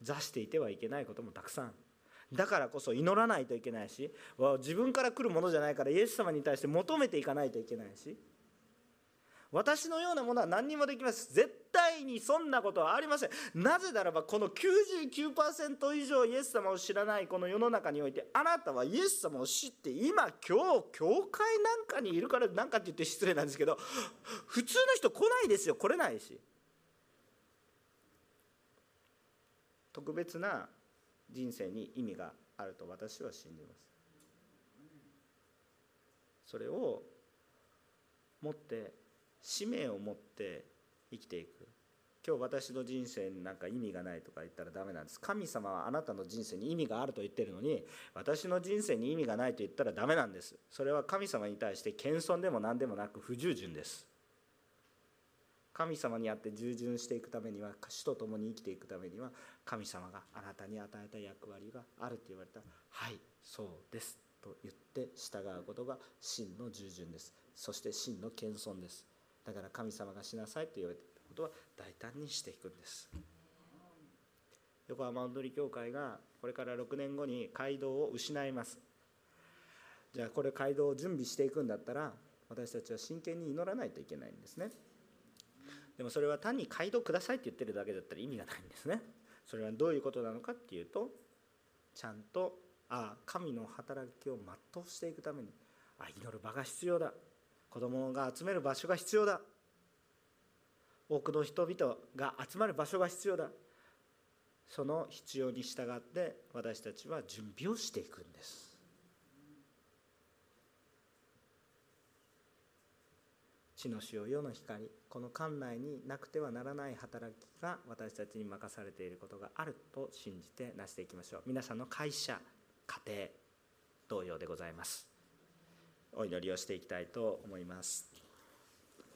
座していてはいけないこともたくさん。だからこそ祈らないといけないし自分から来るものじゃないからイエス様に対して求めていかないといけないし私のようなものは何にもできます。絶対にそんなことはありません。なぜならばこの99%以上イエス様を知らないこの世の中においてあなたはイエス様を知って今今日教会なんかにいるからなんかって言って失礼なんですけど [laughs] 普通の人来ないですよ。来れないし。特別な人生に意味があると私は信じます。それを持って使命を持って生きていく。今日私の人生になんか意味がないとか言ったらダメなんです。神様はあなたの人生に意味があると言ってるのに私の人生に意味がないと言ったらダメなんです。それは神様に対して謙遜でも何でもなく不従順です。神様にあって従順していくためには主と共に生きていくためには神様があなたに与えた役割があると言われた。はいそうです。と言って従うことが真の従順です。そして真の謙遜です。だから神様がしなさいと言われたことは大胆にしていくんです。横浜踊り協会がこれから6年後に街道を失います。じゃあこれ街道を準備していくんだったら私たちは真剣に祈らないといけないんですね。でもそれは単に街道くださいって言ってるだけだったら意味がないんですね。それはどういうことなのかっていうとちゃんとああ神の働きを全うしていくためにあ祈る場が必要だ。子供が集める場所が必要だ。多くの人々が集まる場所が必要だ。その必要に従って私たちは準備をしていくんです。地の塩世の光この館内になくてはならない働きが私たちに任されていることがあると信じてなしていきましょう。皆さんの会社家庭同様でございます。お祈りをしていきたいと思います。